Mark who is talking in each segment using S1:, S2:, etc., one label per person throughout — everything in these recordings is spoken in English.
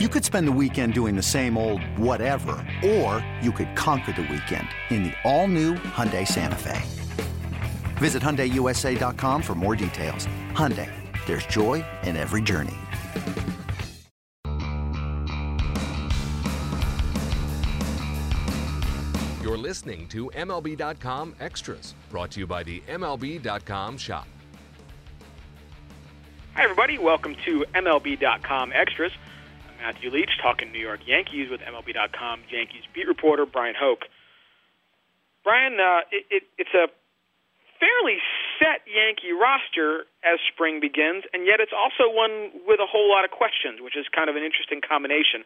S1: You could spend the weekend doing the same old whatever, or you could conquer the weekend in the all-new Hyundai Santa Fe. Visit HyundaiUSA.com for more details. Hyundai, there's joy in every journey.
S2: You're listening to MLB.com Extras, brought to you by the MLB.com shop.
S3: Hi, everybody. Welcome to MLB.com Extras. Matthew Leach talking New York Yankees with MLB.com Yankees beat reporter Bryan Hoch. Brian, uh, it, it, it's a fairly set Yankee roster as spring begins, and yet it's also one with a whole lot of questions, which is kind of an interesting combination.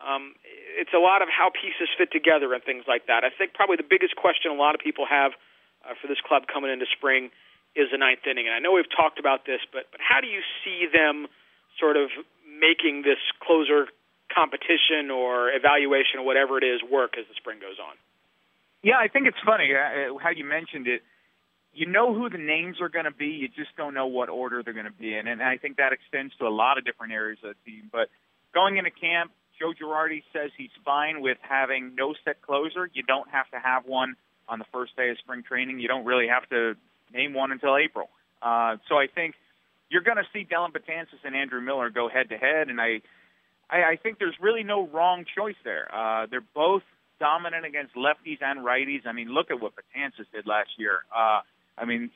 S3: Um, it's a lot of how pieces fit together and things like that. I think probably the biggest question a lot of people have uh, for this club coming into spring is the ninth inning. And I know we've talked about this, but but how do you see them sort of making this closer competition or evaluation or whatever it is work as the spring goes on?
S4: Yeah, I think it's funny uh, how you mentioned it. You know who the names are going to be, you just don't know what order they're going to be in, and I think that extends to a lot of different areas of the team. But going into camp, Joe Girardi says he's fine with having no set closer. You don't have to have one on the first day of spring training. You don't really have to name one until April. Uh, so I think you're going to see Dellin Betances and Andrew Miller go head to head, and I, I, I think there's really no wrong choice there. Uh, they're both dominant against lefties and righties. I mean, look at what Betances did last year. Uh, I mean,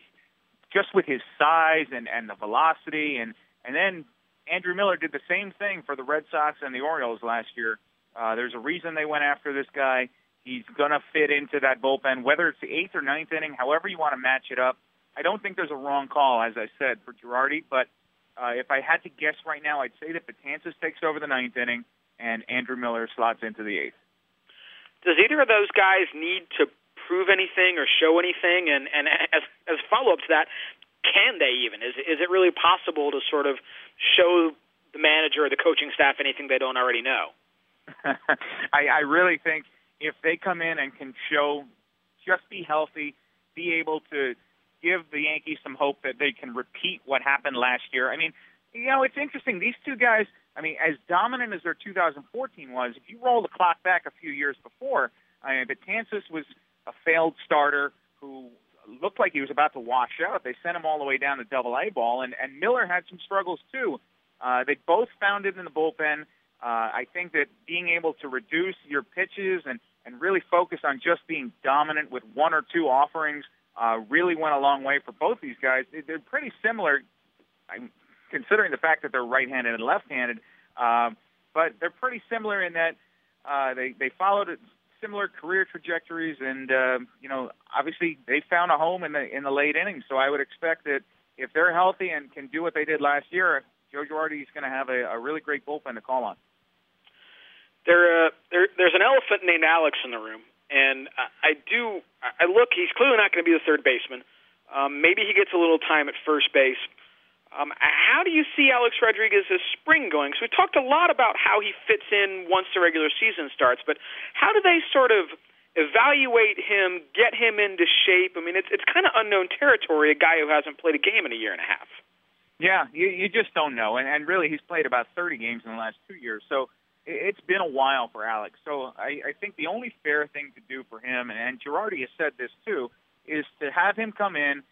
S4: just with his size and and the velocity, and and then Andrew Miller did the same thing for the Red Sox and the Orioles last year. Uh, there's a reason they went after this guy. He's going to fit into that bullpen, whether it's the eighth or ninth inning, however you want to match it up. I don't think there's a wrong call, as I said, for Girardi. But uh, if I had to guess right now, I'd say that Betances takes over the ninth inning and Andrew Miller slots into the eighth.
S3: Does either of those guys need to prove anything or show anything? And and as as follow up to that, can they even? Is is it really possible to sort of show the manager or the coaching staff anything they don't already know?
S4: I, I really think if they come in and can show, just be healthy, be able to give the Yankees some hope that they can repeat what happened last year. I mean, you know, it's interesting. These two guys, I mean, as dominant as their 2014 was, if you roll the clock back a few years before, I mean, Betances was a failed starter who looked like he was about to wash out. They sent him all the way down to Double A ball, and and Miller had some struggles too. Uh, they both found it in the bullpen. Uh, I think that being able to reduce your pitches and and really focus on just being dominant with one or two offerings uh, really went a long way for both these guys. They're pretty similar, I'm considering the fact that they're right-handed and left-handed, uh, but they're pretty similar in that uh, they they followed similar career trajectories, and uh, you know, obviously they found a home in the in the late innings. So I would expect that if they're healthy and can do what they did last year, Joe Girardi is going to have a, a really great bullpen to call on.
S3: There, uh, there, there's an elephant named Alex in the room, and I, do. I look. He's clearly not going to be the third baseman. Um, maybe he gets a little time at first base. Um, how do you see Alex Rodriguez's spring going? So we talked a lot about how he fits in once the regular season starts, but how do they sort of evaluate him, get him into shape? I mean, it's it's kind of unknown territory. A guy who hasn't played a game in a year and a half.
S4: Yeah, you, you just don't know, and, and really, he's played about 30 games in the last two years, so it's been a while for Alex. So I, I think the only fair thing to do for him, and Girardi has said this too, is to have him come in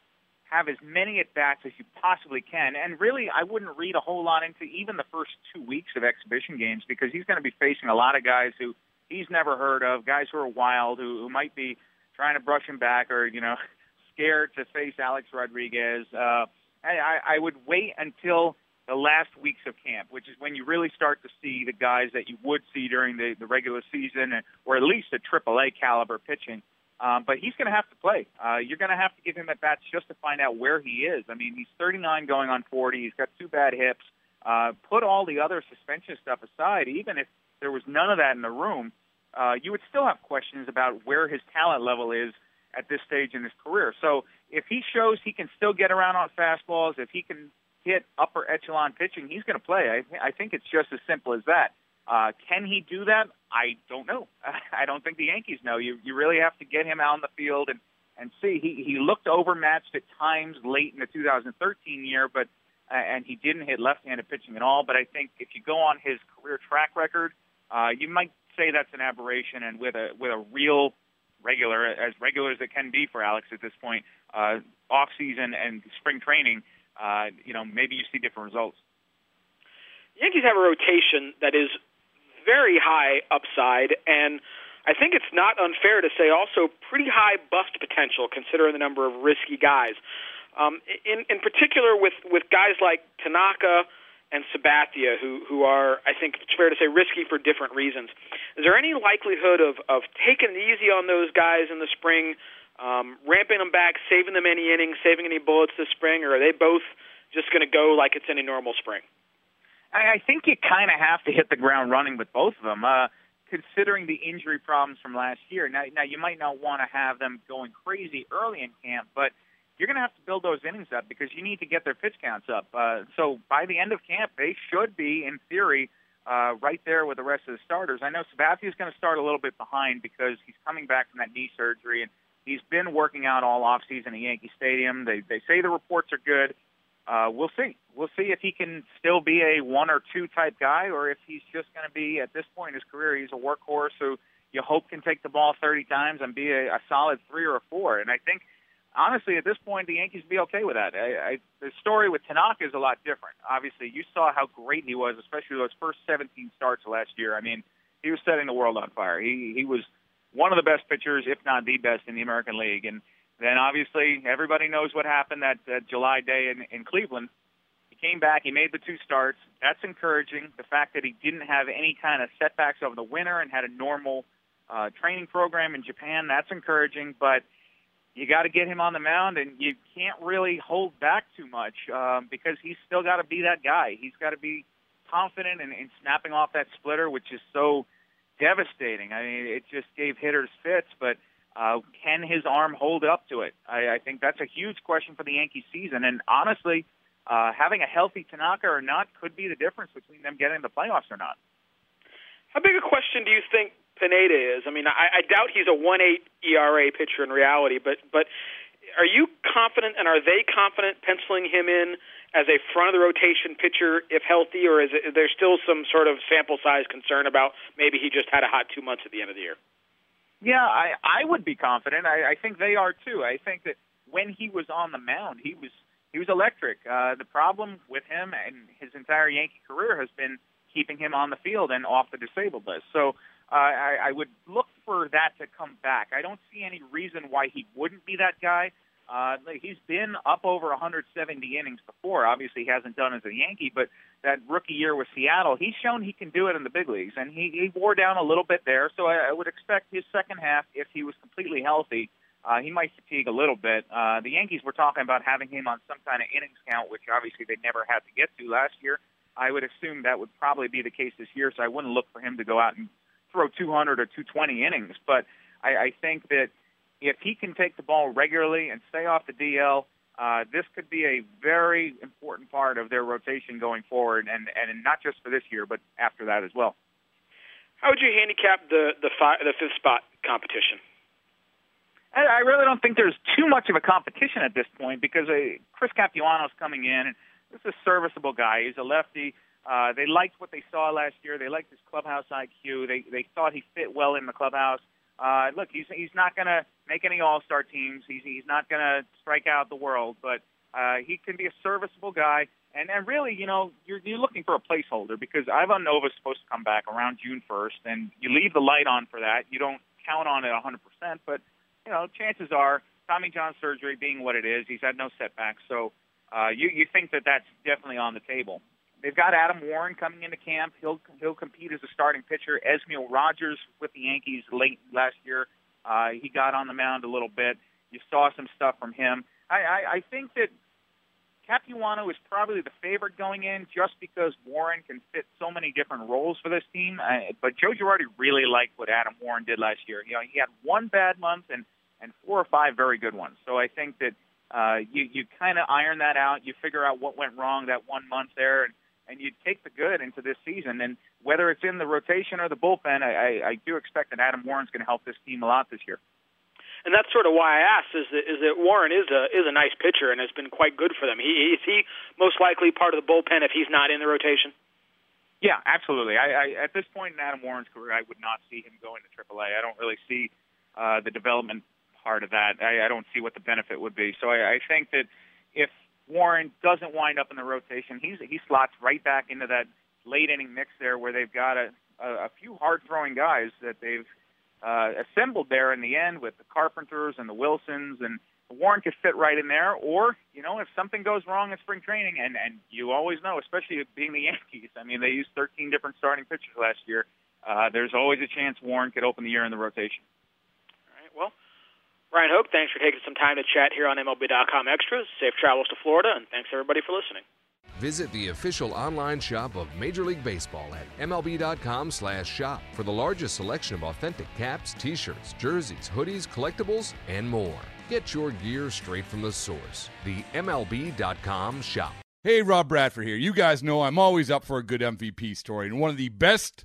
S4: have as many at bats as you possibly can. And really, I wouldn't read a whole lot into even the first two weeks of exhibition games because he's going to be facing a lot of guys who he's never heard of, guys who are wild, who, who might be trying to brush him back or, you know, scared to face Alex Rodriguez. Uh, I, I would wait until the last weeks of camp, which is when you really start to see the guys that you would see during the, the regular season, or at least a AAA caliber pitching. Um, but he's going to have to play. Uh, you're going to have to give him at bats just to find out where he is. I mean, he's 39 going on 40. He's got two bad hips. Uh, put all the other suspension stuff aside. Even if there was none of that in the room, uh, you would still have questions about where his talent level is at this stage in his career. So if he shows he can still get around on fastballs, if he can hit upper echelon pitching, he's going to play. I, I think it's just as simple as that. Uh, can he do that? I don't know. I don't think the Yankees know. You you really have to get him out in the field and and see. He he looked overmatched at times late in the 2013 year, but and he didn't hit left-handed pitching at all. But I think if you go on his career track record, uh, you might say that's an aberration, and with a with a real regular, as regular as it can be for Alex at this point, uh, off season and spring training, uh, you know, maybe you see different results.
S3: Yankees have a rotation that is very high upside, and I think it's not unfair to say also pretty high bust potential considering the number of risky guys. Um, in in particular, with with guys like Tanaka and Sabathia, who who are I think it's fair to say risky for different reasons. Is there any likelihood of of taking it easy on those guys in the spring, um, ramping them back, saving them any innings, saving any bullets this spring, or are they both just going to go like it's any normal spring?
S4: I, think you kind of have to hit the ground running with both of them. Uh, considering the injury problems from last year, now now you might not want to have them going crazy early in camp, but you're going to have to build those innings up because you need to get their pitch counts up. Uh, so by the end of camp, they should be, in theory, uh, right there with the rest of the starters. I know Sabathia is going to start a little bit behind because he's coming back from that knee surgery and he's been working out all off season at Yankee Stadium. They they say the reports are good. Uh, we'll see. We'll see if he can still be a one or two type guy, or if he's just going to be at this point in his career, he's a workhorse who you hope can take the ball 30 times and be a, a solid three or a four. And I think honestly, at this point, the Yankees be okay with that. I, I, the story with Tanaka is a lot different. Obviously, you saw how great he was, especially those first 17 starts last year. I mean, he was setting the world on fire. He he was one of the best pitchers, if not the best, in the American League. And then obviously, everybody knows what happened that, that July day in, in Cleveland. He came back. He made the two starts. That's encouraging. The fact that he didn't have any kind of setbacks over the winter and had a normal uh, training program in Japan, that's encouraging. But you got to get him on the mound, and you can't really hold back too much um, because he's still got to be that guy. He's got to be confident in, in snapping off that splitter, which is so devastating. I mean, it just gave hitters fits, but uh, can his arm hold up to it? I, I think that's a huge question for the Yankee season. And honestly, uh, having a healthy Tanaka or not could be the difference between them getting the playoffs or not.
S3: How big a question do you think Pineda is. I mean, I, I doubt he's a one eight ERA pitcher in reality, but but are you confident and are they confident penciling him in as a front of the rotation pitcher if healthy, or is, it, is there still some sort of sample size concern about maybe he just had a hot two months at the end of the year?
S4: Yeah, I I would be confident. I, I think they are too. I think that when he was on the mound, he was he was electric. Uh, the problem with him and his entire Yankee career has been keeping him on the field and off the disabled list. So uh, I, I would look for that to come back. I don't see any reason why he wouldn't be that guy. Uh, he's been up over 170 innings before. Obviously, he hasn't done as a Yankee, but that rookie year with Seattle, he's shown he can do it in the big leagues, and he, he wore down a little bit there. So I, I would expect his second half, if he was completely healthy, uh, he might fatigue a little bit. Uh, the Yankees were talking about having him on some kind of innings count, which obviously they never had to get to last year. I would assume that would probably be the case this year, so I wouldn't look for him to go out and throw 200 or 220 innings, but I, I think that if he can take the ball regularly and stay off the DL, uh, this could be a very important part of their rotation going forward, and and not just for this year, but after that as well.
S3: How would you handicap the the, fi- the fifth spot competition?
S4: I, I really don't think there's too much of a competition at this point because uh, Chris Capuano's coming in, and this is a serviceable guy. He's a lefty. Uh, they liked what they saw last year. They liked his clubhouse IQ. They they thought he fit well in the clubhouse. Uh, look, he's he's not going to make any All Star teams. He's he's not going to strike out the world, but uh, he can be a serviceable guy. And and really, you know, you're you're looking for a placeholder because Ivan Nova's supposed to come back around June 1st, and you leave the light on for that. You don't count on it 100%, but you know, chances are Tommy John surgery being what it is, he's had no setbacks, so uh, you you think that that's definitely on the table. They've got Adam Warren coming into camp. He'll he'll compete as a starting pitcher. Esmil Rogers with the Yankees late last year. Uh, he got on the mound a little bit. You saw some stuff from him. I, I, I think that Capuano is probably the favorite going in just because Warren can fit so many different roles for this team. I, but Joe Girardi really liked what Adam Warren did last year. You know, he had one bad month and and four or five very good ones. So I think that uh, you you kind of iron that out. You figure out what went wrong that one month there, and and you take the good into this season. And whether it's in the rotation or the bullpen, I, I, I do expect that Adam Warren's going to help this team a lot this year.
S3: and that's sort of why I asked is that is that Warren is a is a nice pitcher and has been quite good for them. He is he most likely part of the bullpen if he's not in the rotation.
S4: Yeah, absolutely. I, I at this point in Adam Warren's career, I would not see him going to AAA. I don't really see uh, the development part of that. I, I don't see what the benefit would be. So I, I think that if Warren doesn't wind up in the rotation, he's he slots right back into that late inning mix there, where they've got a a, a few hard throwing guys that they've uh, assembled there in the end with the Carpenters and the Wilsons and Warren could fit right in there, or you know, if something goes wrong in spring training, and and you always know, especially being the Yankees. I mean, they used 13 different starting pitchers last year. Uh, there's always a chance Warren could open the year in the rotation.
S3: All right. Hoch, thanks for taking some time to chat here on MLB.com Extras. Safe travels to Florida, and thanks everybody for listening.
S2: Visit the official online shop of Major League Baseball at MLB.com slash shop for the largest selection of authentic caps, T-shirts, jerseys, hoodies, collectibles, and more. Get your gear straight from the source. The MLB.com shop.
S5: Hey, Rob Bradford here. You guys know I'm always up for a good MVP story, and one of the best